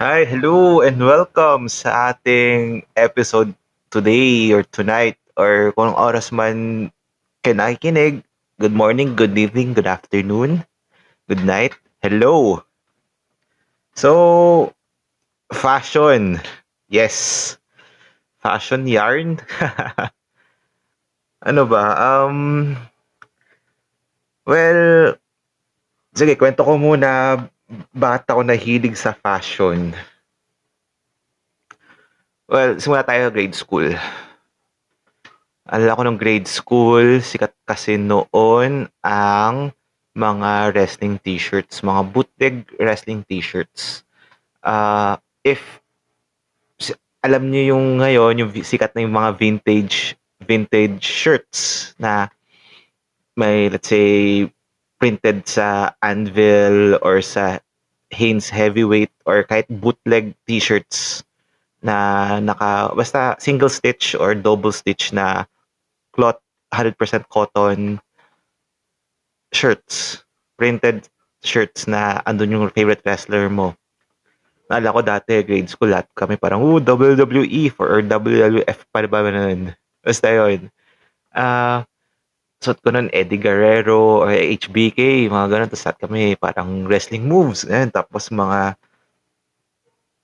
Hi, hello, and welcome sa ating episode today or tonight or kung oras man kayo nakikinig. Good morning, good evening, good afternoon, good night. Hello. So, fashion. Yes. Fashion yarn. ano ba? Um, well, sige, kwento ko muna bakit ako nahilig sa fashion. Well, simula tayo grade school. Alala ko nung grade school, sikat kasi noon ang mga wrestling t-shirts, mga bootleg wrestling t-shirts. Uh, if alam niyo yung ngayon, yung sikat na yung mga vintage vintage shirts na may let's say printed sa Anvil or sa Hanes Heavyweight or kahit bootleg t-shirts na naka basta single stitch or double stitch na cloth 100% cotton shirts. Printed shirts na andun yung favorite wrestler mo. Naalala ko dati grade school lahat kami parang WWE for or WWF pa ba nun basta yun. Ah suot ko nun Eddie Guerrero or HBK mga ganun tapos lahat kami parang wrestling moves Ayan, tapos mga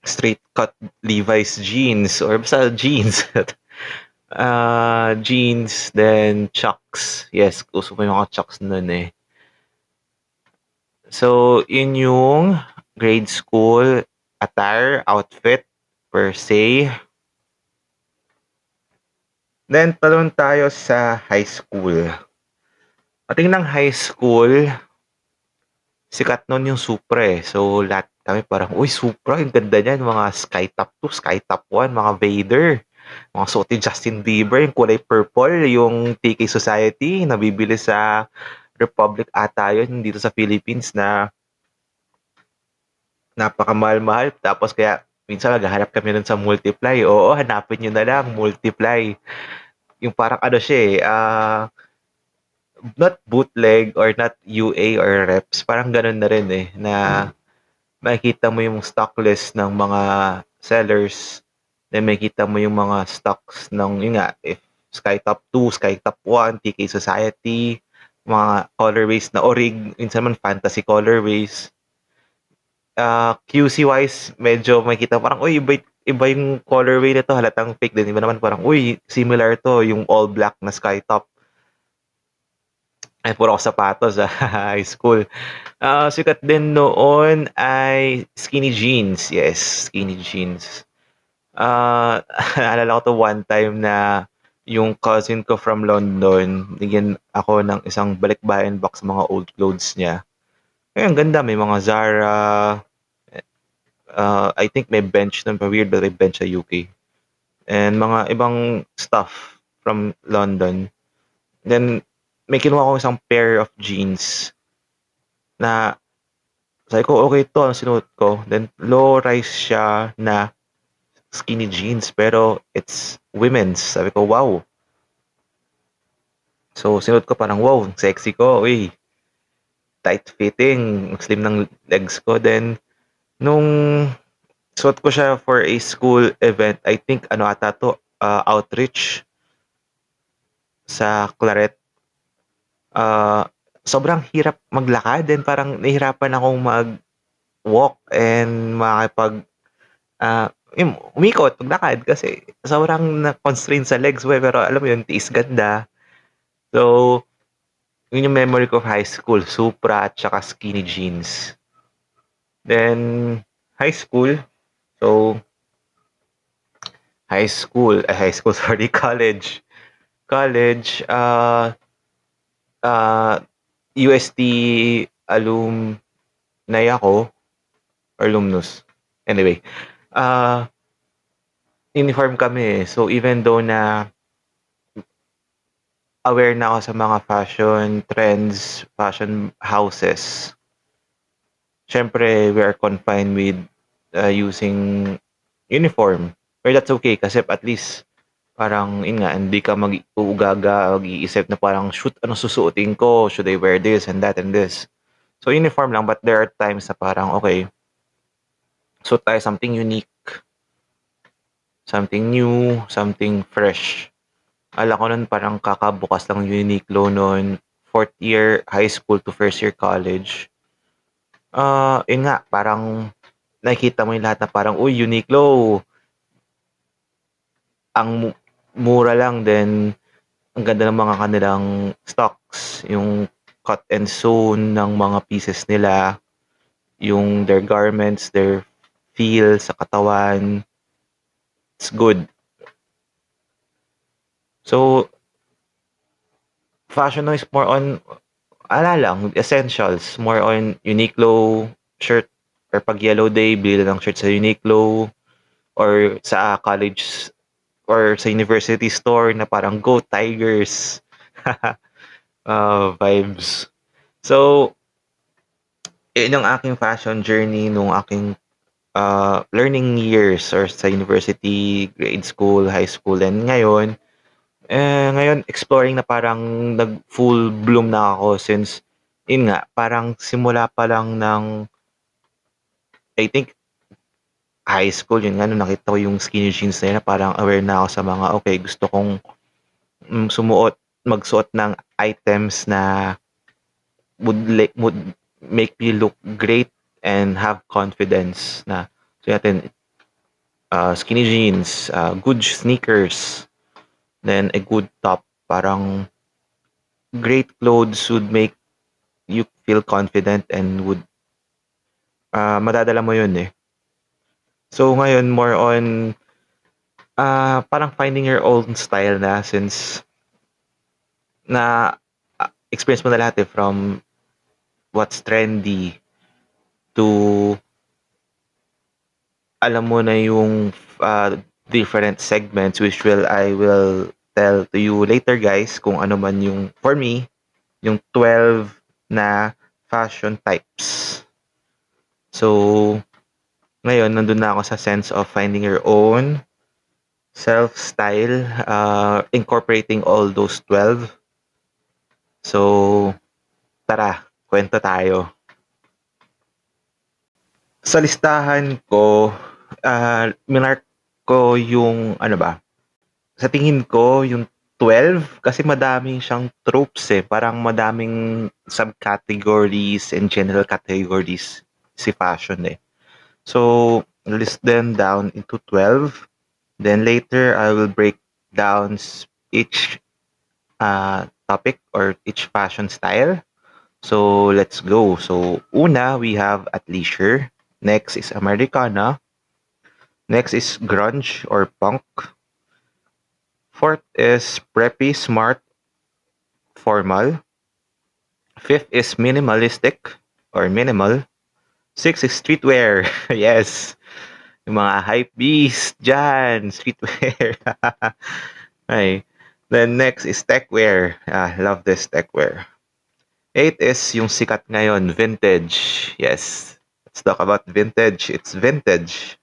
straight cut Levi's jeans or basta jeans uh, jeans, then chucks. Yes, gusto ko yung mga chucks nun eh. So, yun yung grade school attire, outfit, per se. Then, talon tayo sa high school. Pating ng high school, sikat nun yung Supra eh. So, lahat kami parang, uy, Supra, yung ganda niyan. Mga Sky Top 2, Sky Top 1, mga Vader. Mga suot ni Justin Bieber, yung kulay purple, yung TK Society, nabibili sa Republic ata yun dito sa Philippines na napakamahal-mahal. Tapos kaya minsan naghahanap kami nun sa Multiply. Oo, hanapin nyo na lang, Multiply. Yung parang ano siya eh, ah, not bootleg or not UA or reps, parang ganun na rin eh, na makikita mo yung stock list ng mga sellers, then makikita mo yung mga stocks ng, yun nga, if Sky Top 2, Sky Top 1, TK Society, mga colorways na orig, minsan man fantasy colorways. Ah, QC-wise, medyo makikita parang, uy, iba, iba yung colorway na to, halatang fake din. Iba naman parang, uy, similar to, yung all black na Sky Top. Ay, puro ako sapatos sa high school. Ah, sikat din noon ay skinny jeans. Yes, skinny jeans. Ah, naalala ko to one time na yung cousin ko from London, bigyan ako ng isang balikbayan box mga old clothes niya. Eh, ang ganda. May mga Zara. Uh, I think may bench nun. Pa weird but may bench sa UK. And mga ibang stuff from London. Then, may kinuha ko isang pair of jeans na sabi ko, okay to, ang sinuot ko. Then, low-rise siya na skinny jeans, pero it's women's. Sabi ko, wow. So, sinuot ko parang, wow, sexy ko. Uy, tight fitting, slim ng legs ko. Then, nung suot ko siya for a school event, I think, ano ata to, uh, outreach sa Claret. Uh, sobrang hirap maglakad then parang nahihirapan akong mag-walk and makakipag uh, yung umikot, maglakad kasi sobrang na-constrain sa legs mo eh, pero alam mo yun, tiis ganda. So, yun yung memory ko of high school, Supra at saka skinny jeans. Then, high school, so, high school, eh, high school, sorry, college. College, uh, uh, UST alumni ako, or alumnus. Anyway, uh, uniform kami. So, even though na aware na ako sa mga fashion trends, fashion houses, syempre, we are confined with uh, using uniform. But that's okay kasi at least parang yun nga, hindi ka mag-uugaga, mag-iisip na parang shoot, ano susuotin ko? Should I wear this and that and this? So uniform lang but there are times na parang okay, suot tayo something unique. Something new, something fresh. Akala ko nun parang kakabukas lang yung Uniqlo noon, fourth year high school to first year college. Ah, yun nga, parang nakikita mo yung lahat na parang, uy, Uniqlo, ang mura lang, then ang ganda ng mga kanilang stocks, yung cut and sew ng mga pieces nila, yung their garments, their feel sa katawan, it's good. So, fashion is more on, ala lang, essentials. More on Uniqlo shirt or pag yellow day, bili ng shirt sa Uniqlo or sa college or sa university store na parang go Tigers uh, vibes. So, yun yung aking fashion journey nung aking uh, learning years or sa university, grade school, high school, and ngayon, eh, ngayon, exploring na parang nag-full bloom na ako since, yun nga, parang simula pa lang ng, I think, high school, yun nga, nung nakita ko yung skinny jeans na yun, parang aware na ako sa mga, okay, gusto kong mm, sumuot, magsuot ng items na would, would make me look great and have confidence na, so natin, uh, skinny jeans, uh, good sneakers, then a good top. Parang great clothes would make you feel confident and would uh, madadala mo yun eh. So ngayon more on uh, parang finding your own style na since na uh, experience mo na lahat eh from what's trendy to alam mo na yung uh, different segments which will I will tell to you later guys kung ano man yung for me yung 12 na fashion types. So ngayon nandun na ako sa sense of finding your own self-style uh, incorporating all those 12. So tara, kwento tayo. Sa listahan ko, uh, minark ko yung ano ba, sa tingin ko yung 12 kasi madaming siyang tropes eh. Parang madaming subcategories and general categories si fashion eh. So, list them down into 12. Then later, I will break down each uh, topic or each fashion style. So, let's go. So, una, we have athleisure. Next is Americana. Next is grunge or punk. Fourth is preppy, smart, formal. Fifth is minimalistic or minimal. Six is streetwear. yes. Yung mga hype beast dyan. Streetwear. okay. Then next is techwear. Ah, love this techwear. Eight is yung sikat ngayon, vintage. Yes. Let's talk about vintage. It's vintage.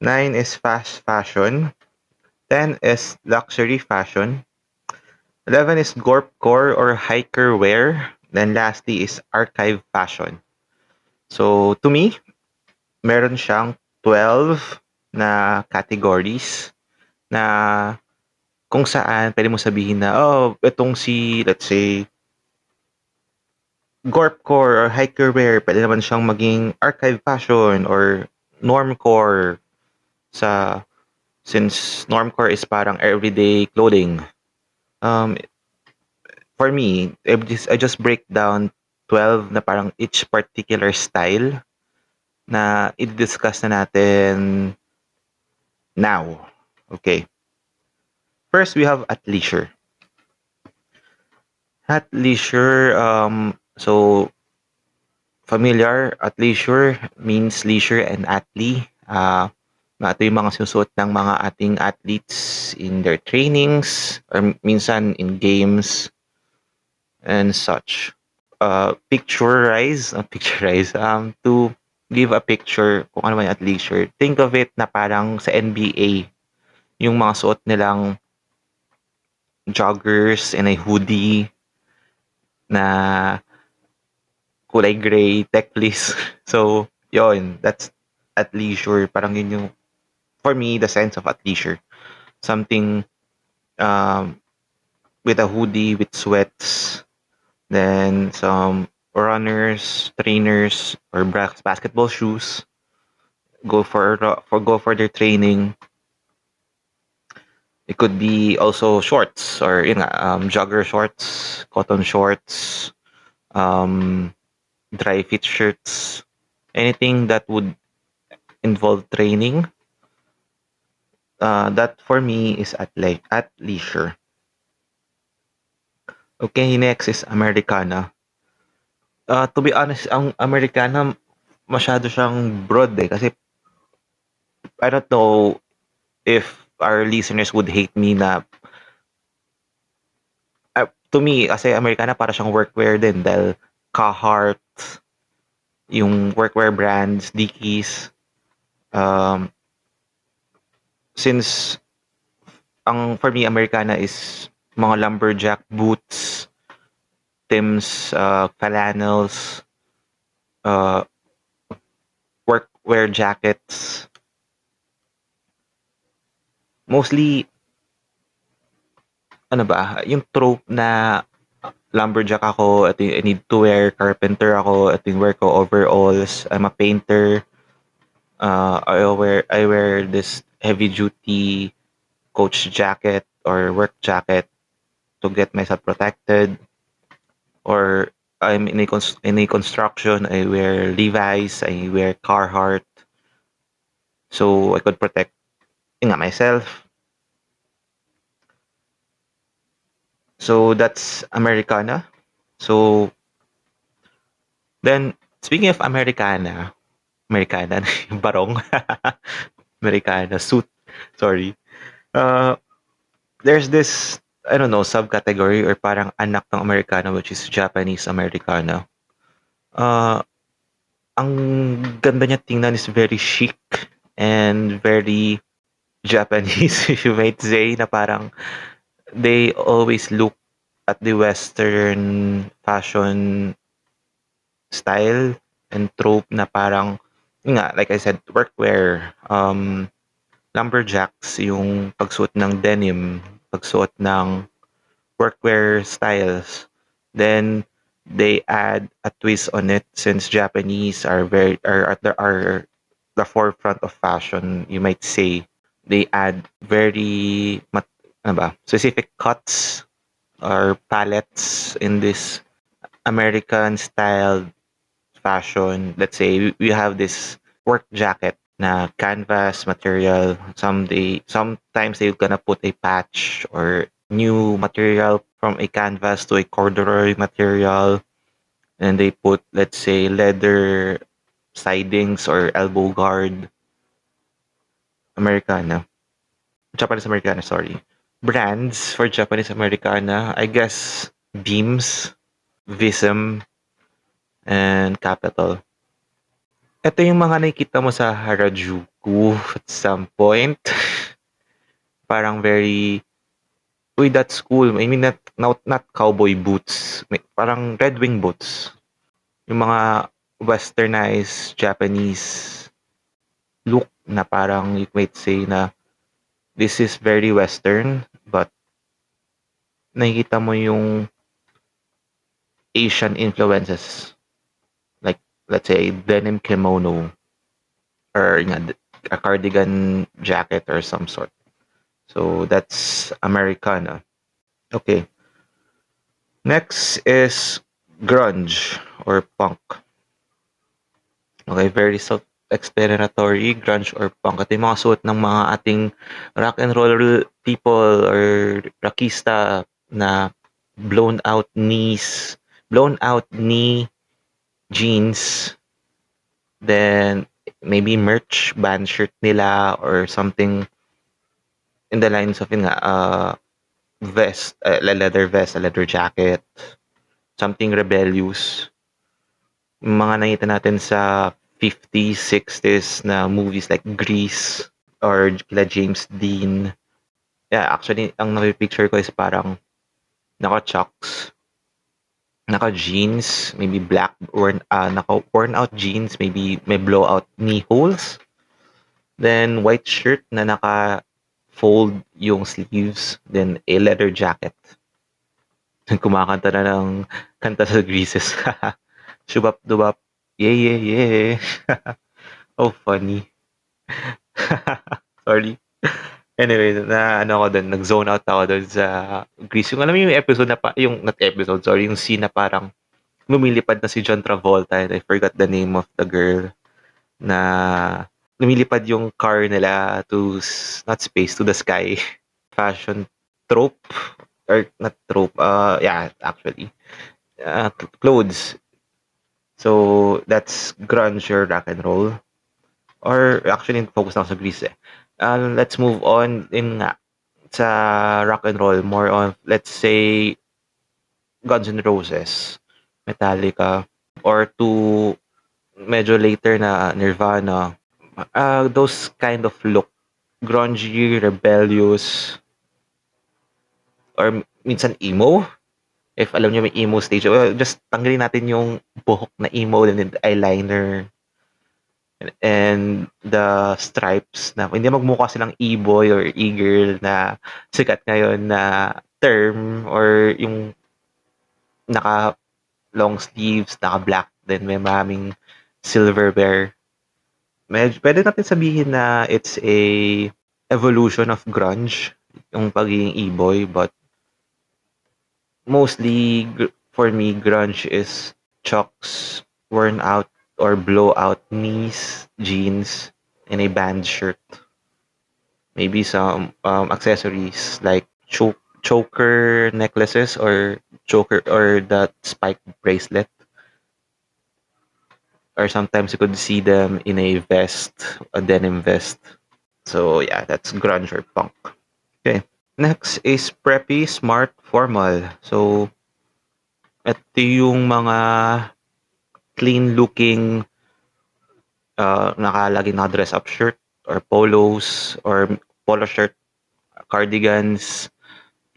9 is fast fashion. 10 is luxury fashion. 11 is gorpcore or hiker wear. Then lastly is archive fashion. So to me, meron siyang 12 na categories na kung saan pwede mo sabihin na, oh, itong si, let's say, gorpcore or hiker wear, pwede naman siyang maging archive fashion or normcore sa since normcore is parang everyday clothing. Um, for me, I just, I just break down 12 na parang each particular style na i-discuss na natin now. Okay. First, we have at leisure. At leisure, um, so familiar, at leisure means leisure and athlete. Uh, ito yung mga sinusuot ng mga ating athletes in their trainings or minsan in games and such. Uh, picturize, uh, picturize, um, to give a picture kung ano man at leisure. Think of it na parang sa NBA, yung mga suot nilang joggers and a hoodie na kulay gray, tech please. So, yon that's at leisure. Parang yun yung, for me, the sense of at leisure. Something um, with a hoodie, with sweats, then some runners, trainers, or basketball shoes. Go for for go for their training. It could be also shorts or yun nga, um, jogger shorts, cotton shorts, um, dry fit shirts, anything that would involve training. Uh, that for me is at like at leisure. Okay, next is Americana. Uh, to be honest, ang Americana masyado siyang broad eh kasi I don't know if our listeners would hate me na uh, to me kasi Americana para siyang workwear din dahil Carhartt yung workwear brands, Dickies um, since ang for me Americana is mga lumberjack boots, Tim's uh, flannels, uh, workwear jackets. Mostly, ano ba, yung trope na lumberjack ako, at I need to wear carpenter ako, at wear ko overalls, I'm a painter, uh, I wear I wear this heavy duty coach jacket or work jacket to get myself protected. Or I'm in a, in a construction I wear Levi's I wear Carhartt. So I could protect nga, myself. So that's Americana. So then speaking of Americana Americana barong. Americana suit. Sorry. Uh there's this I don't know subcategory or parang anak ng Americana which is Japanese Americana uh ang ganda niya tingnan is very chic and very Japanese. You might say na parang they always look at the western fashion style and trope na parang nga, like I said, workwear, um, lumberjacks, yung pagsuot ng denim, pagsuot ng workwear styles. Then they add a twist on it since Japanese are very are are, are the forefront of fashion, you might say. They add very mat, ano ba, specific cuts or palettes in this American style fashion, let's say we have this work jacket na canvas material. Some they sometimes they're gonna put a patch or new material from a canvas to a corduroy material, and they put let's say leather sidings or elbow guard. Americana, Japanese Americana, sorry. Brands for Japanese Americana, I guess Beams, Vism, and Capital. Ito yung mga nakikita mo sa Harajuku at some point. Parang very Uy, that's cool. I mean, not, not, not cowboy boots. Parang Red Wing boots. Yung mga westernized Japanese look na parang you might say na this is very western but nakikita mo yung Asian influences let's say denim kimono or nga, a cardigan jacket or some sort. So that's Americana. Okay. Next is grunge or punk. Okay, very self-explanatory, grunge or punk. Ito yung mga suot ng mga ating rock and roll people or rockista na blown out knees, blown out knee jeans, then maybe merch, band shirt nila or something in the lines of nga, uh, vest, uh, leather vest, a leather jacket, something rebellious. mga nakita natin sa 50s, 60s na movies like Grease or kila James Dean. Yeah, actually, ang napipicture ko is parang naka-chucks naka-jeans, maybe black worn uh, naka worn out jeans, maybe may blowout knee holes. Then white shirt na naka-fold yung sleeves. Then a leather jacket. Kumakanta na ng kanta sa Greases. Shubap dubap. Yeah, yeah, yeah. oh, funny. Sorry. Anyway, na ano ako doon, nag-zone out ako doon sa Grease. Yung alam mo yung episode na pa, yung not episode, sorry, yung scene na parang lumilipad na si John Travolta and I forgot the name of the girl na lumilipad yung car nila to not space to the sky. Fashion trope? Or not trope uh yeah actually. Uh, clothes. So that's grunge or rock and roll. Or actually focus na sa Grease eh. Uh, let's move on in nga sa rock and roll more on let's say Guns N' Roses Metallica or to medyo later na Nirvana. Uh, those kind of look grungy, rebellious or minsan emo if alam niyo may emo stage. Well, just tanggalin natin yung buhok na emo and eyeliner and the stripes na hindi magmukha silang e-boy or e-girl na sikat ngayon na term or yung naka long sleeves, naka-black din, may maraming silver bear. Med pwede natin sabihin na it's a evolution of grunge, yung pagiging e-boy, but mostly for me, grunge is chucks, worn out or blow out knees, jeans, and a band shirt. Maybe some um, accessories like choke choker necklaces or choker or that spike bracelet. Or sometimes you could see them in a vest, a denim vest. So yeah, that's grunge or punk. Okay. Next is preppy, smart, formal. So ito yung mga clean looking uh, nakalagay na dress up shirt or polos or polo shirt, cardigans,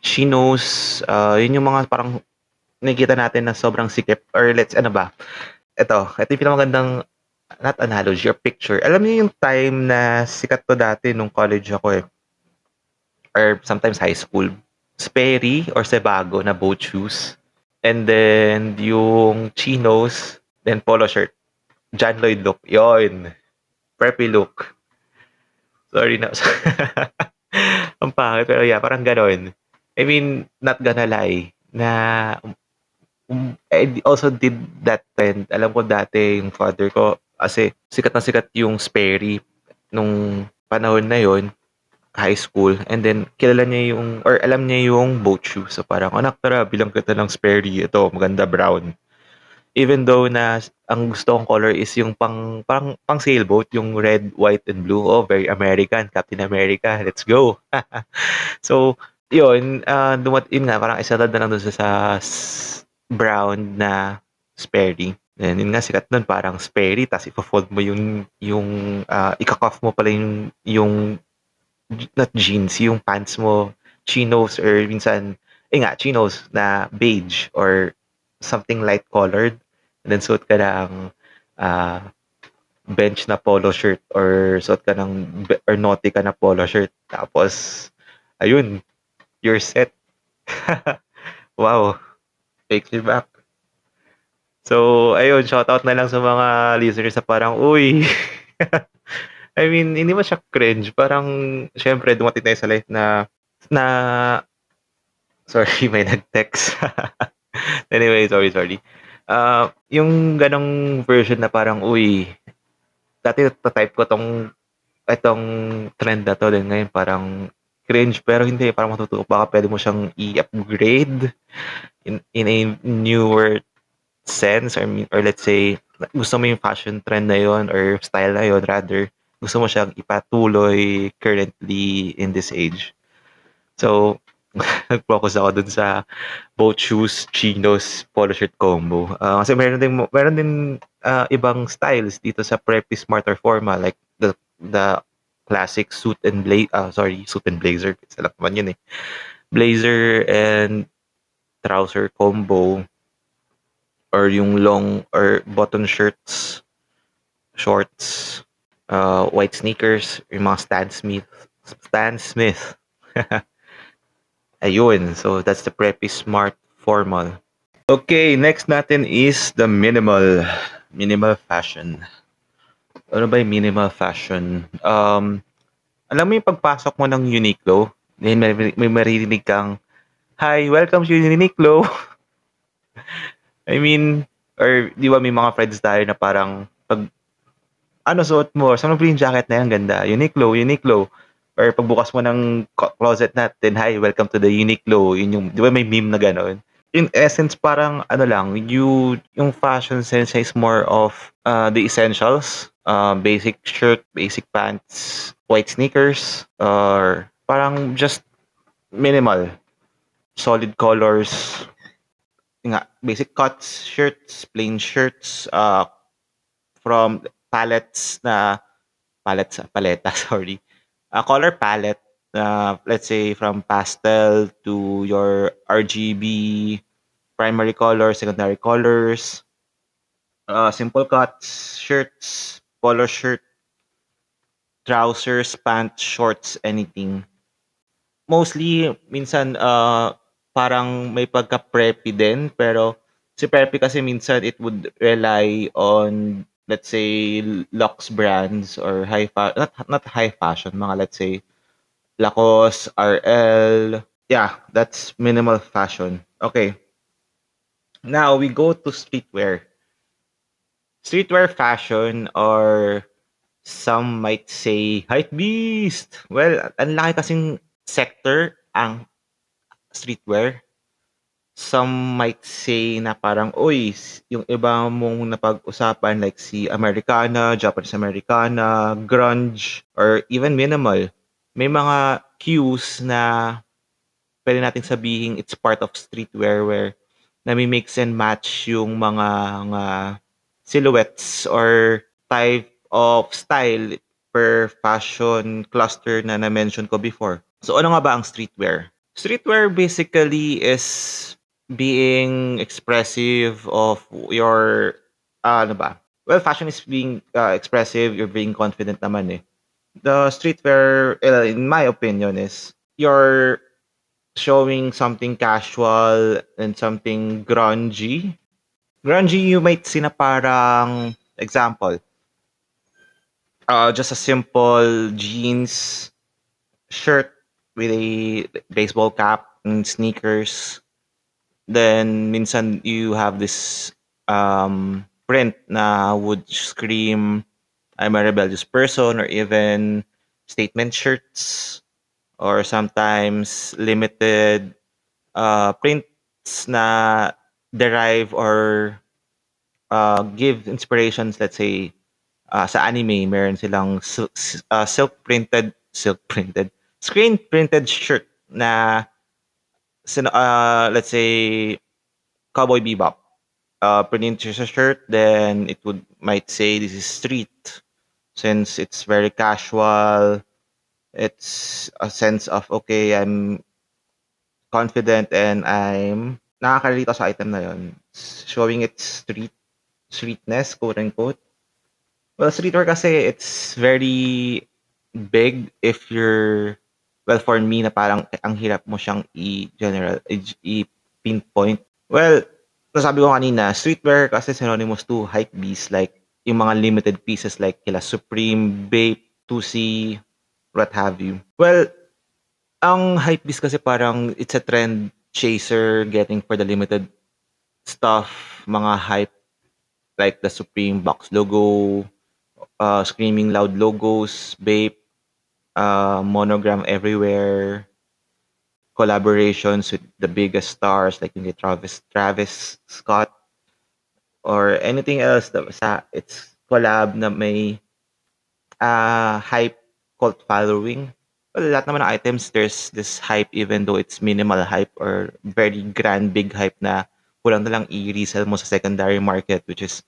chinos, uh, yun yung mga parang nakikita natin na sobrang sikip or let's ano ba? Ito ito yung pinakamagandang not analogy or picture. Alam niyo yung time na sikat to dati nung college ako eh. Or sometimes high school. Sperry or Sebago na boat shoes. And then yung chinos then polo shirt. John Lloyd look. Yon preppy look. Sorry na. Ang pangit pero yeah parang ganon. I mean not gonna lie na um, I also did that trend. Alam ko dati yung father ko kasi sikat na sikat yung Sperry nung panahon na yon high school. And then kilala niya yung or alam niya yung boat shoe. So parang anak tara bilang kita ng Sperry. Ito maganda brown even though na ang gusto kong color is yung pang pang pang sailboat yung red white and blue oh very American Captain America let's go so yun uh, dumat yun nga parang isa na lang dun sa, sa brown na Sperry. And yun nga sikat nun, parang Sperry, tapos ipo-fold mo yung, yung, uh, ika-cuff mo pala yung, yung, not jeans, yung pants mo, chinos, or minsan, eh nga, chinos na beige, or something light colored, and then suot ka ng, uh, bench na polo shirt, or suot ka ng, or naughty ka na polo shirt, tapos, ayun, you're set. wow takes me back. So, ayun, shoutout na lang sa mga listeners na parang, uy, I mean, hindi mo siya cringe. Parang, syempre, dumating tayo sa life na, na, sorry, may nag-text. anyway, sorry, sorry. Uh, yung ganong version na parang, uy, dati type ko tong, itong trend na to, din ngayon parang, cringe, pero hindi, parang matutuwa. Baka pwede mo siyang i-upgrade in, in a newer sense or, or let's say, gusto mo yung fashion trend na yon or style na yon rather, gusto mo siyang ipatuloy currently in this age. So, nag-focus ako dun sa boat shoes, chinos, polo shirt combo. Uh, kasi meron din, meron din uh, ibang styles dito sa preppy, smart, or formal. Like the, the classic suit and blazer, uh, sorry, suit and blazer. Isa lang naman yun eh. Blazer and trouser combo or yung long or button shirts, shorts. uh, white sneakers, yung mga Stan Smith. Stan Smith. Ayun. So, that's the preppy smart formal. Okay, next natin is the minimal. Minimal fashion. Ano ba yung minimal fashion? Um, alam mo yung pagpasok mo ng Uniqlo, may, may maririnig kang, Hi, welcome to Uniqlo. I mean, or di ba may mga friends tayo na parang pag ano suot mo, saan mo yung jacket na yan, ganda. Uniqlo, Uniqlo. Or pagbukas mo ng closet natin, hi, welcome to the Uniqlo. Yun yung, di ba may meme na gano'n? In essence, parang ano lang, you, yung fashion sense is more of uh, the essentials. Uh, basic shirt, basic pants, white sneakers, or parang just minimal. Solid colors, nga, basic cuts, shirts, plain shirts, uh, from palettes na, palettes, paleta, sorry, a color palette, uh, let's say from pastel to your RGB, primary colors, secondary colors, uh, simple cuts, shirts, polo shirt, trousers, pants, shorts, anything. Mostly, minsan, uh, parang may pagka-preppy din, pero si preppy kasi minsan it would rely on let's say Lux brands or high fa- not not high fashion mga let's say Lacoste, RL. Yeah, that's minimal fashion. Okay. Now we go to streetwear. Streetwear fashion or some might say hype beast. Well, ang laki kasing sector ang streetwear some might say na parang, uy, yung iba mong napag-usapan like si Americana, Japanese Americana, grunge, or even minimal, may mga cues na pwede natin sabihin it's part of streetwear where na may mix and match yung mga, mga silhouettes or type of style per fashion cluster na na-mention ko before. So ano nga ba ang streetwear? Streetwear basically is being expressive of your uh, ano ba? Well, fashion is being uh, expressive, you're being confident naman eh. The streetwear, uh, in my opinion, is you're showing something casual and something grungy. Grungy, you might see na parang, example, uh, just a simple jeans shirt with a baseball cap and sneakers then minsan you have this um, print na would scream I'm a rebellious person or even statement shirts or sometimes limited uh, prints na derive or uh, give inspirations let's say uh, sa anime meron silang silk, uh, silk printed silk printed screen printed shirt na uh, let's say Cowboy Bebop uh, print a shirt, then it would might say this is street since it's very casual. It's a sense of okay, I'm confident and I'm nakakarelate sa item na yon. Showing its street streetness, quote unquote. Well, streetwear kasi it's very big if you're well, for me, na parang ang hirap mo siyang i-general, i-pinpoint. Well, nasabi ko kanina, streetwear kasi synonymous to hype beast, like yung mga limited pieces like kila Supreme, Bape, 2C, what have you. Well, ang hype beast kasi parang it's a trend chaser getting for the limited stuff, mga hype like the Supreme box logo, uh, screaming loud logos, Bape, uh, monogram everywhere, collaborations with the biggest stars like yung Travis Travis Scott or anything else that sa it's collab na may uh, hype cult following. Well, lahat naman ng items, there's this hype even though it's minimal hype or very grand big hype na kulang na lang i-resell mo sa secondary market which is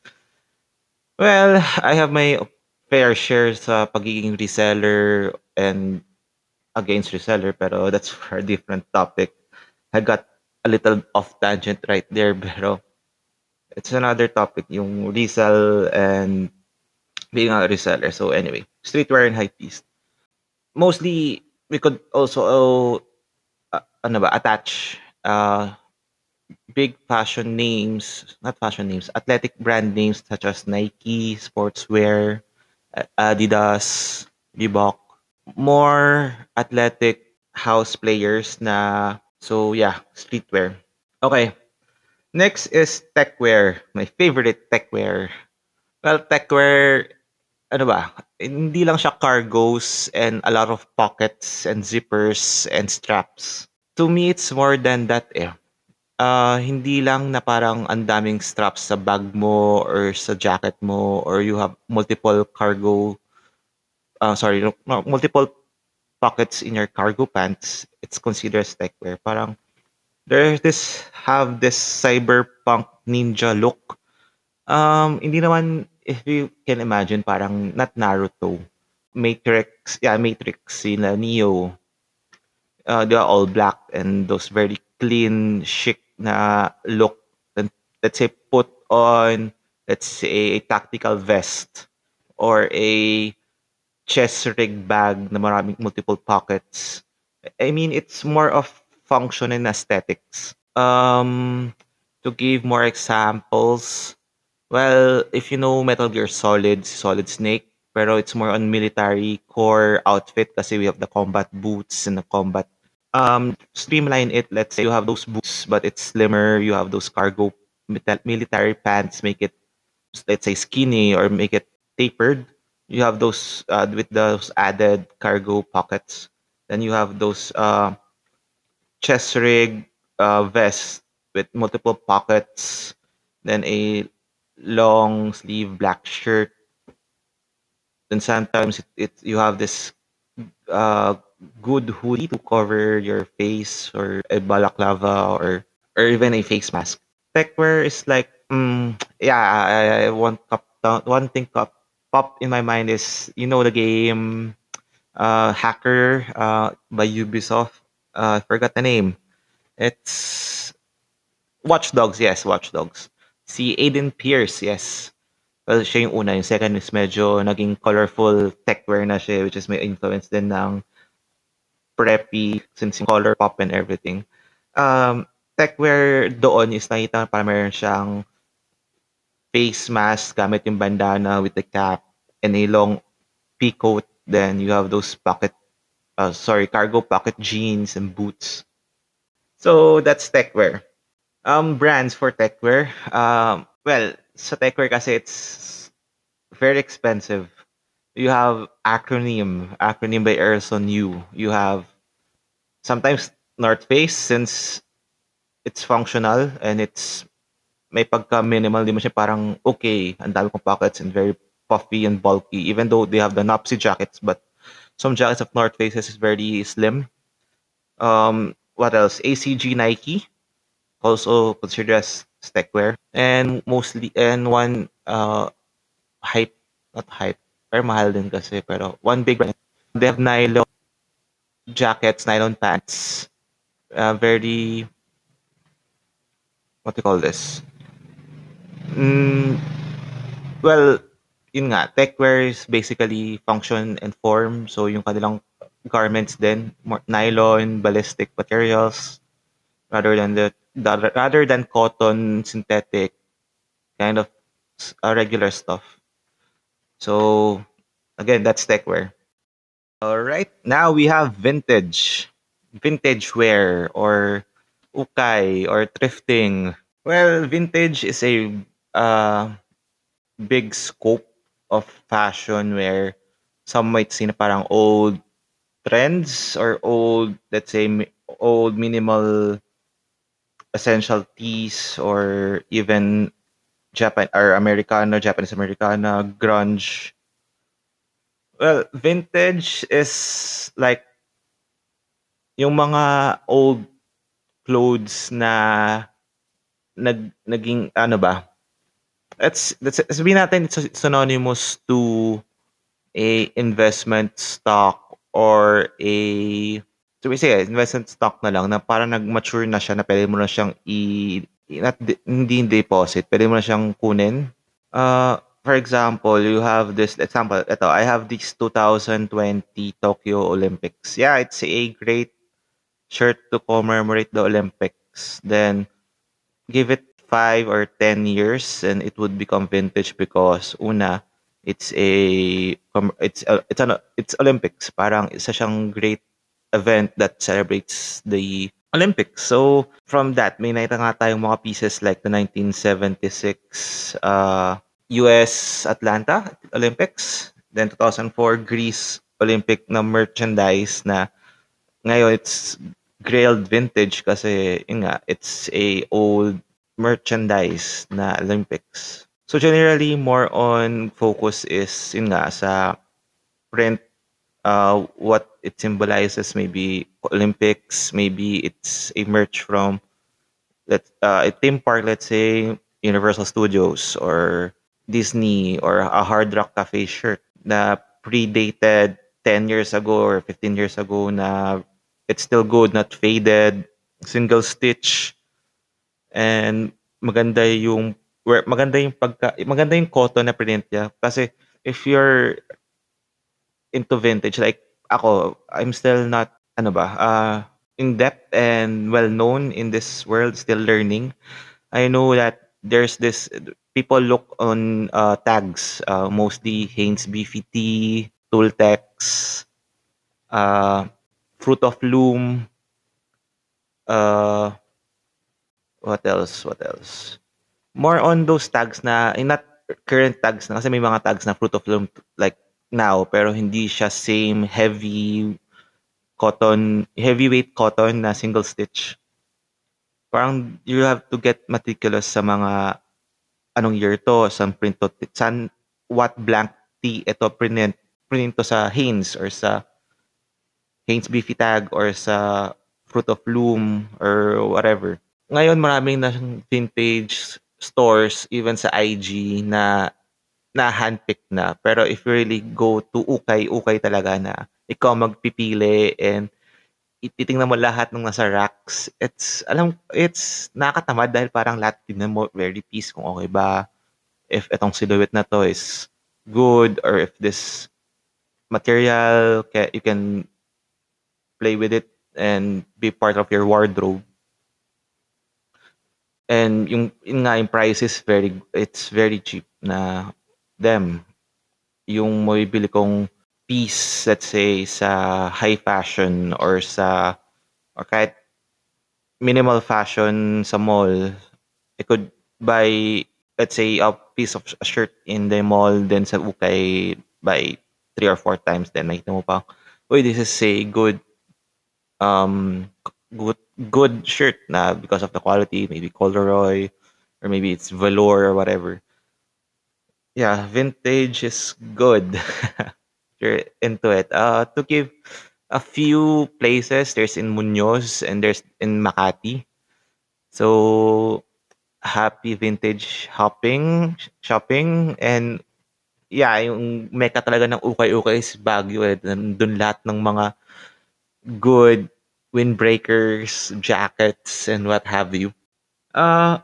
well, I have my fair share sa pagiging reseller and against reseller pero that's for a different topic. I got a little off tangent right there pero it's another topic yung resell and being a reseller. So anyway, streetwear and high hypebeast. Mostly, we could also uh, ano ba, attach uh, big fashion names, not fashion names, athletic brand names such as Nike, Sportswear, Adidas, Reebok. More athletic house players na, so yeah, streetwear. Okay. Next is techwear. My favorite techwear. Well, techwear, ano ba, hindi lang siya cargos and a lot of pockets and zippers and straps. To me, it's more than that eh. Uh, hindi lang na parang ang daming straps sa bag mo or sa jacket mo or you have multiple cargo, uh, sorry, multiple pockets in your cargo pants. It's considered as techwear. Parang there's this have this cyberpunk ninja look. Um, hindi naman if you can imagine parang not Naruto, Matrix, yeah, Matrix, sila Neo. Uh, they're all black and those very clean, chic na look. Then, let's say put on, let's say a tactical vest or a chest rig bag na maraming multiple pockets. I mean, it's more of function and aesthetics. Um, to give more examples, well, if you know Metal Gear Solid, Solid Snake, pero it's more on military core outfit kasi we have the combat boots and the combat um streamline it let's say you have those boots but it's slimmer you have those cargo military pants make it let's say skinny or make it tapered you have those uh, with those added cargo pockets. Then you have those uh, chest rig uh, vest with multiple pockets. Then a long sleeve black shirt. Then sometimes it, it you have this uh, good hoodie to cover your face or a balaclava or or even a face mask. Techwear is like mm, yeah, I, I one cup one thing cup pop in my mind is you know the game uh, Hacker uh, by Ubisoft. Uh, I forgot the name. It's Watch Dogs, yes, Watch Dogs. Si Aiden Pierce, yes. Well, siya yung una. Yung second is medyo naging colorful techwear na siya, which is may influence din ng preppy, since yung color pop and everything. Um, techwear doon is nakita para meron siyang face mask gamit yung bandana with the cap and a long pea coat. Then you have those pocket, uh, sorry, cargo pocket jeans and boots. So that's techwear. Um, brands for techwear. Um, well, sa techwear kasi it's very expensive you have acronym acronym by Erson U. You have sometimes North Face since it's functional and it's may pagka minimal di mo siya parang okay ang dami kong pockets and very puffy and bulky even though they have the Nopsy jackets but some jackets of North Face is very slim um what else ACG Nike also considered as techwear and mostly and one uh hype not hype pero mahal din kasi. Pero one big brand. They have nylon jackets, nylon pants. Uh, very, what do you call this? Mm, well, yun nga, techwear is basically function and form. So yung kanilang garments then more nylon, ballistic materials, rather than the, the rather than cotton, synthetic, kind of uh, regular stuff. So again, that's techwear. All right, now we have vintage, vintage wear or ukay or thrifting. Well, vintage is a uh, big scope of fashion where some might see na parang old trends or old, let's say, old minimal essential tees or even Japan or Americana, Japanese Americana, grunge. Well, vintage is like yung mga old clothes na nag naging ano ba? Let's let's sabihin natin it's synonymous to a investment stock or a so we say investment stock na lang na para nag-mature na siya na pwede mo na siyang i not hindi deposit, pwede mo na siyang kunin. Uh, for example, you have this example. Ito, I have this 2020 Tokyo Olympics. Yeah, it's a great shirt to commemorate the Olympics. Then give it five or ten years, and it would become vintage because una, it's a it's a, it's an it's Olympics. Parang isa siyang great event that celebrates the Olympics. So, from that, may nakita nga tayong mga pieces like the 1976 uh, US Atlanta Olympics, then 2004 Greece Olympic na merchandise na ngayon it's grailed vintage kasi nga, it's a old merchandise na Olympics. So generally, more on focus is yun nga sa print uh, what it symbolizes maybe Olympics, maybe it's a merch from let uh, a theme park, let's say Universal Studios or Disney or a Hard Rock Cafe shirt na predated 10 years ago or 15 years ago na it's still good, not faded, single stitch, and maganda yung maganda yung pagka maganda yung cotton na print niya. Kasi if you're into vintage like ako I'm still not ano ba uh in depth and well known in this world still learning. I know that there's this people look on uh, tags uh, mostly Hanes BFT Tooltex uh, Fruit of Loom uh, what else what else more on those tags na in not current tags na kasi may mga tags na Fruit of Loom like now pero hindi siya same heavy cotton, heavyweight cotton na single stitch. Parang you have to get meticulous sa mga anong year to, sa print to, san, what blank tee ito print, print to sa Hanes or sa Hanes Beefy Tag or sa Fruit of Loom or whatever. Ngayon maraming na vintage stores even sa IG na na handpick na. Pero if you really go to ukay, ukay talaga na ikaw magpipili and ititingnan mo lahat ng nasa racks. It's, alam, it's nakakatamad dahil parang lahat tingnan mo very piece kung okay ba. If itong silhouette na to is good or if this material, you can play with it and be part of your wardrobe. And yung, yung nga, yung price is very, it's very cheap na them. Yung mabibili kong piece, let's say, sa high fashion or sa, or kahit minimal fashion sa mall, I could buy, let's say, a piece of a shirt in the mall, then sa ukay, buy three or four times, then makita mo pa, uy, this is a good, um, good, good shirt na because of the quality, maybe corduroy, or maybe it's velour or whatever. Yeah, vintage is good. you're into it. Uh, to give a few places, there's in Muñoz and there's in Makati. So, happy vintage hopping, shopping, and yeah, yung meka talaga ng ukay-ukay is Baguio. Eh. Nandun lahat ng mga good windbreakers, jackets, and what have you. Uh,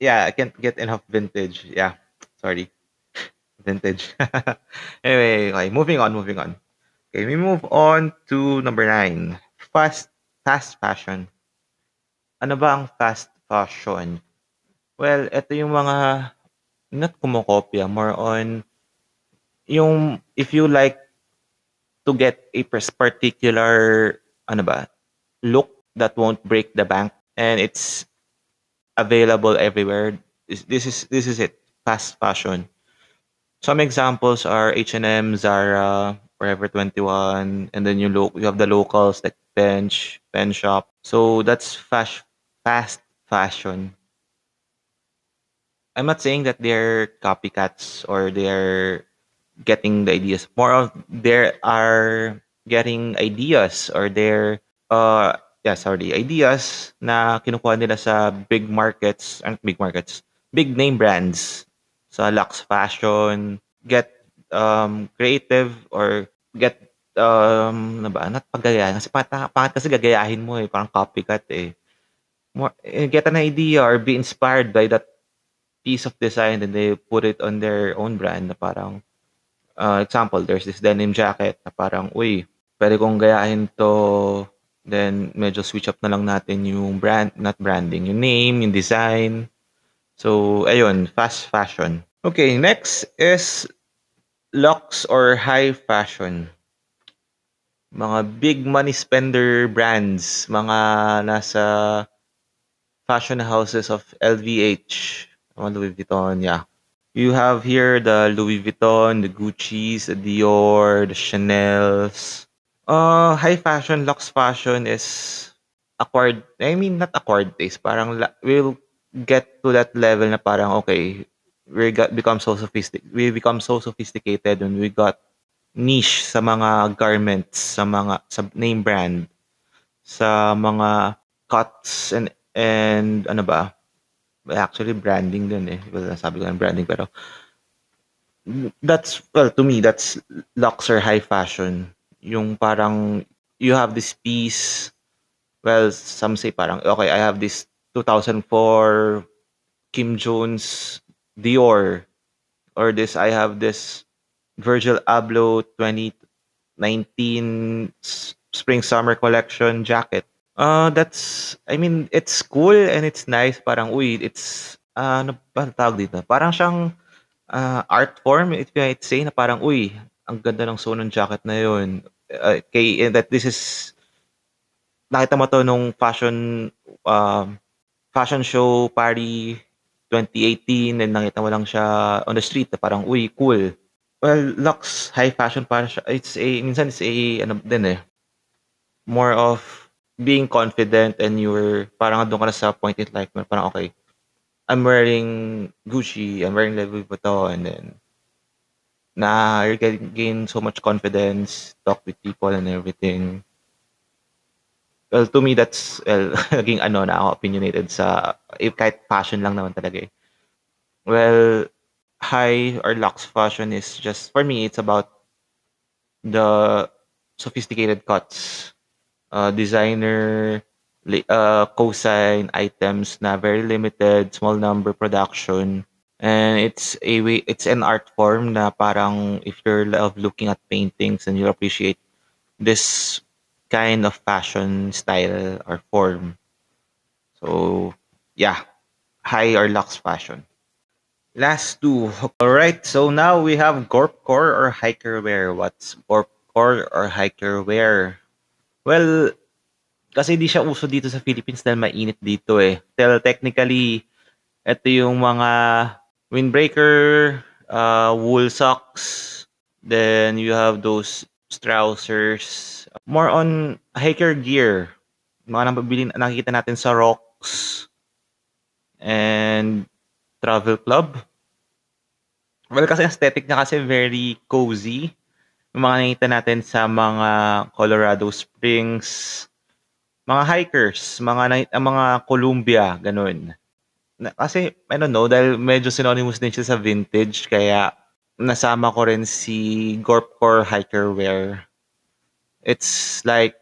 yeah, I can't get enough vintage. Yeah. Sorry. Vintage. anyway, okay, moving on, moving on. Okay, we move on to number nine. Fast, fast fashion. Ano ba ang fast fashion? Well, ito yung mga not kumokopya, more on yung if you like to get a particular ano ba, look that won't break the bank and it's available everywhere. This, is this is it fast fashion. Some examples are H&M, Zara, Forever 21, and then you look you have the locals like Bench, Pen Shop. So that's fast fast fashion. I'm not saying that they're copycats or they're getting the ideas. More of there are getting ideas or they're uh yeah sorry ideas na kinukuha nila sa big markets and big markets big name brands sa Lux Fashion, get um, creative or get um, ano ba, not. Kasi pata, pangat kasi gagayahin mo eh, parang copycat eh. More, eh, get an idea or be inspired by that piece of design and they put it on their own brand na parang uh, example, there's this denim jacket na parang, uy, pwede kong gayahin to then medyo switch up na lang natin yung brand, not branding, yung name, yung design. So, ayun, fast fashion. Okay, next is lux or high fashion. Mga big money spender brands, mga nasa fashion houses of LVH, mga Louis Vuitton, yeah. You have here the Louis Vuitton, the Gucci's, the Dior, the Chanel's. Uh, high fashion, lux fashion is acquired, I mean, not acquired taste. Parang we'll get to that level na parang, okay, we got become so sophisticated. We become so sophisticated when we got niche sa mga garments, sa mga sa name brand, sa mga cuts and and ano ba? Actually branding din eh. Well, sabi ko ng branding pero that's well to me that's luxury high fashion. Yung parang you have this piece well some say parang okay I have this 2004 Kim Jones Dior or this I have this Virgil Abloh 2019 spring summer collection jacket. Uh that's I mean it's cool and it's nice parang uy it's uh, ano ba tawag dito? Parang siyang uh, art form if I say na parang uy ang ganda ng suot ng jacket na yun. Uh, kay that this is nakita mo to nung fashion uh, fashion show party 2018 and nakita mo lang siya on the street na parang, uy, cool. Well, Lux, high fashion para siya. It's a, minsan it's a, ano din eh, more of being confident and you're, parang doon ka na sa point in life, parang okay, I'm wearing Gucci, I'm wearing Louis Vuitton, and then, na you're getting gain so much confidence, talk with people and everything. Well, to me, that's, well, naging ano na ako opinionated sa, if kahit fashion lang naman talaga eh. Well, high or luxe fashion is just, for me, it's about the sophisticated cuts. Uh, designer, uh, cosign items na very limited, small number production. And it's a way, it's an art form na parang if you're love looking at paintings and you appreciate this kind of fashion style or form. So, yeah, high or luxe fashion. Last two. All right, so now we have Gorpcore or hiker wear. What's Gorpcore or hiker wear? Well, kasi di siya uso dito sa Philippines dahil mainit dito eh. Till technically, ito yung mga windbreaker, uh, wool socks, then you have those trousers, more on hiker gear. Mga nabibili nakikita natin sa Rocks and Travel Club. Well, kasi aesthetic niya kasi very cozy. Yung mga nakita natin sa mga Colorado Springs, mga hikers, mga mga Columbia, ganun. Kasi, I don't know, dahil medyo synonymous din siya sa vintage, kaya nasama ko rin si Gorpcore Hiker Wear it's like,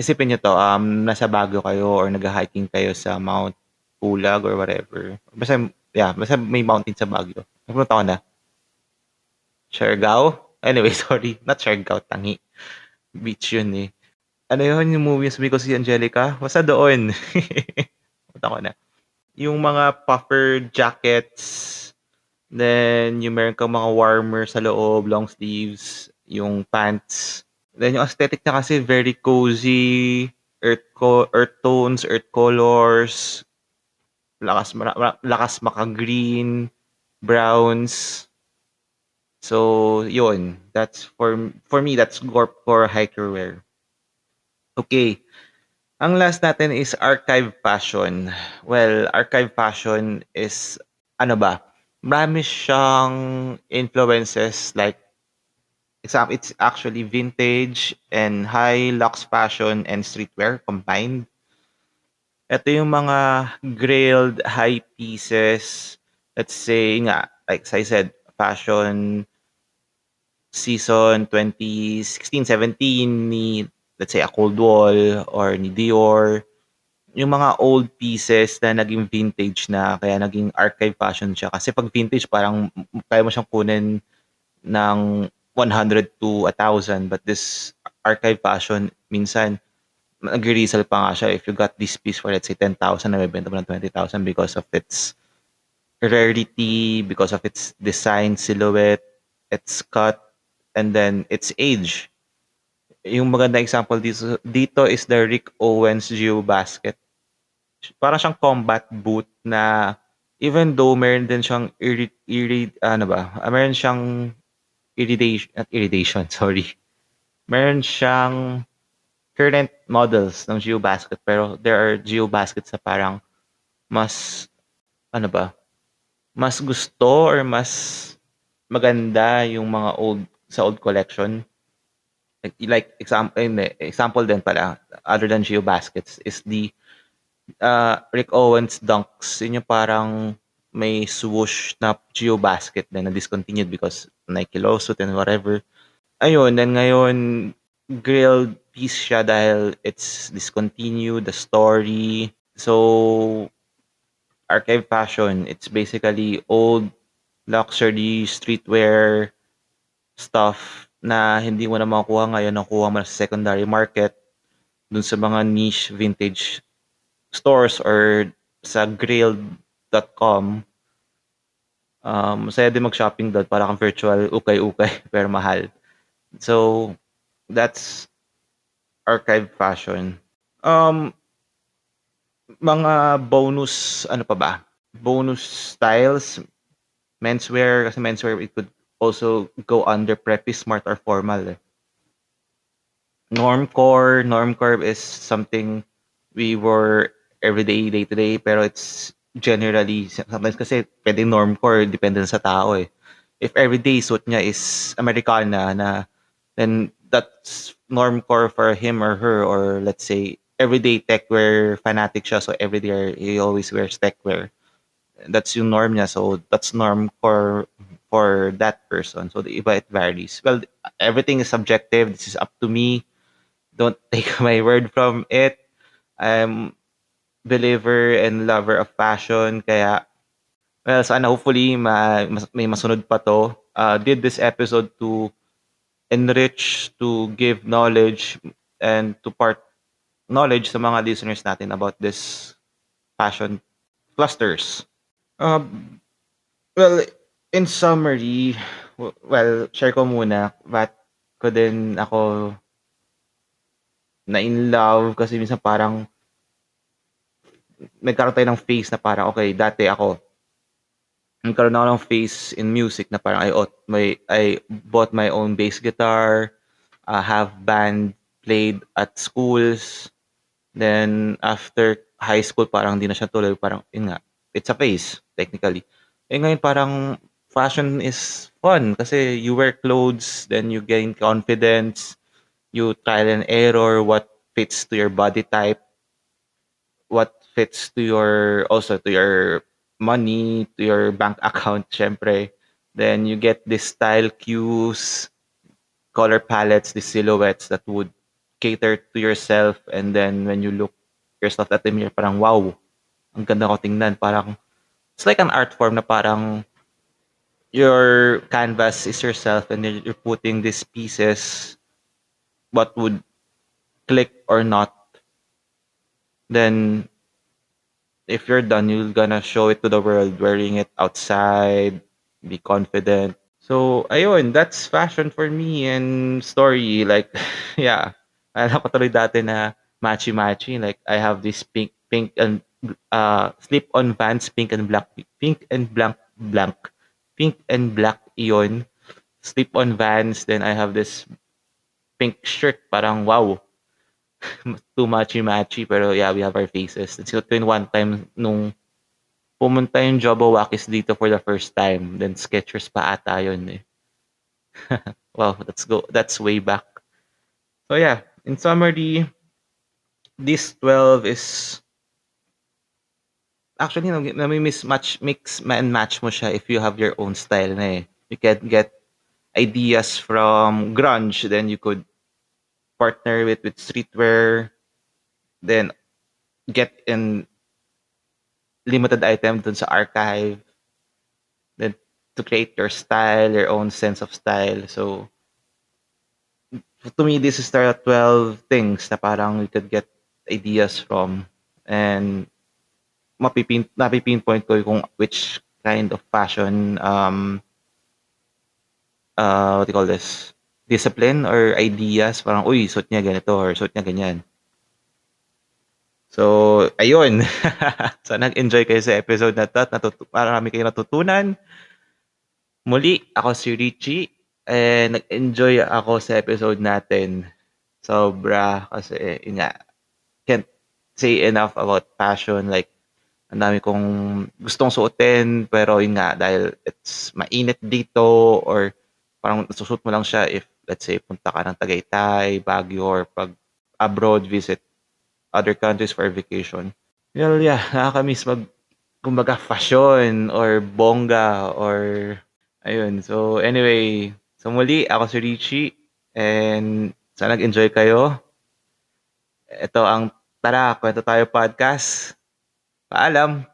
isipin nyo to, um, nasa Baguio kayo or nag-hiking kayo sa Mount Pulag or whatever. Basta, yeah, basta may mountain sa Baguio. Napunta ko na. Siargao? Anyway, sorry. Not Siargao, Tangi. Beach yun eh. Ano yun yung movie yung ko si Angelica? Basta doon. Punta ko na. Yung mga puffer jackets, then yung meron kang mga warmer sa loob, long sleeves, yung pants, Then yung aesthetic niya kasi very cozy, earth co- earth tones, earth colors, lakas lakas maka-green, browns. So, yun. That's for for me that's Gorp for hiker wear. Okay. Ang last natin is archive fashion. Well, archive fashion is ano ba? Marami siyang influences like it's actually vintage and high lux fashion and streetwear combined. Ito yung mga grailed high pieces. Let's say nga, like I said, fashion season 2016-17 ni let's say a Cold Wall or ni Dior yung mga old pieces na naging vintage na kaya naging archive fashion siya. Kasi pag vintage, parang kaya mo siyang kunin ng 100 to 1,000. But this archive fashion, minsan, nag-resell pa nga siya. If you got this piece for, let's say, 10,000, nabibenta mo ng 20,000 because of its rarity, because of its design, silhouette, its cut, and then its age. Yung maganda example dito, dito is the Rick Owens Geo Basket. Parang siyang combat boot na even though meron din siyang irid, irid ano ba, uh, meron siyang iridation, not iridation, sorry. Meron siyang current models ng Geo Basket pero there are Geo Baskets na parang mas ano ba, mas gusto or mas maganda yung mga old sa old collection like, example example din pala other than Geo Baskets is the uh, Rick Owens dunks. Yun yung parang may swoosh na Geo Basket din na discontinued because Nike lawsuit and whatever. Ayun then ngayon grilled piece siya dahil it's discontinued the story. So archive fashion. It's basically old luxury streetwear stuff na hindi mo na makuha ngayon, nakuha mo na sa secondary market dun sa mga niche vintage stores or sa grilled.com. Um, masaya din mag-shopping doon para kang virtual ukay-ukay pero mahal. So, that's archive fashion. Um, mga bonus, ano pa ba? Bonus styles, menswear, kasi menswear, it could also go under preppy, smart, or formal. Eh. Normcore, normcore is something we wore everyday, day to day, pero it's generally, sometimes kasi pwedeng normcore, depende sa tao eh. If everyday suit niya is Americana na, then that's normcore for him or her, or let's say, everyday techwear fanatic siya. So everyday he always wears tech wear. That's yung norm niya. So that's norm for that person. So the iba it varies. Well, everything is subjective. This is up to me. Don't take my word from it. I'm believer and lover of fashion. Kaya, well, sana hopefully ma, may masunod pa to. Uh, did this episode to enrich, to give knowledge, and to part knowledge sa mga listeners natin about this passion clusters. Um, well, in summary, well, share ko muna, but ko din ako na in love kasi minsan parang nagkaroon tayo ng face na parang, okay, dati ako, nagkaroon ako ng face in music na parang I, my, I bought my own bass guitar, uh, have band played at schools, Then, after high school, parang hindi na siya tuloy. Parang, yun nga, it's a phase, technically. Eh ngayon, parang fashion is fun kasi you wear clothes, then you gain confidence, you trial and error what fits to your body type, what fits to your, also to your money, to your bank account, syempre. Then you get the style cues, color palettes, the silhouettes that would cater to yourself and then when you look yourself at the mirror, parang wow, ang ganda ko tingnan. Parang, it's like an art form na parang your canvas is yourself and you're putting these pieces what would click or not. Then, if you're done, you're gonna show it to the world wearing it outside, be confident. So, ayun, that's fashion for me and story. Like, yeah, Alam ko tuloy dati na matchy-matchy. Like, I have this pink, pink and uh, slip-on Vans, pink and black, pink and blank, blank, pink and black iyon. Slip-on Vans. Then I have this pink shirt. Parang, wow. Too matchy-matchy. Pero yeah, we have our faces. And ko yun one time nung pumunta yung Jobo Wakis dito for the first time. Then Skechers pa ata yun eh. wow, let's go. That's way back. So yeah, in summary, this 12 is actually nami-mismatch mix and match mo siya if you have your own style na eh. You can get ideas from grunge then you could partner with with streetwear then get in limited item dun sa archive. Then to create your style, your own sense of style. So to me, this is the 12 things na parang we could get ideas from and mapipin napipinpoint ko kung which kind of fashion um uh, what do you call this? Discipline or ideas, parang, uy, suit niya ganito or suit niya ganyan. So, ayun. so, nag-enjoy kayo sa episode na to at natutu- marami kayo natutunan. Muli, ako si Richie. And nag-enjoy ako sa episode natin. Sobra. Kasi, yun nga, can't say enough about passion. Like, ang dami kong gustong suotin. Pero yun nga, dahil it's mainit dito or parang nasusuot mo lang siya if, let's say, punta ka ng Tagaytay, Baguio, or pag abroad visit other countries for vacation. Well, yeah, nakakamiss mag, kumbaga, fashion or bongga or, ayun. So, anyway, so muli, ako si Richie and sana nag-enjoy kayo. Ito ang Tara, Kwento Tayo Podcast. Paalam!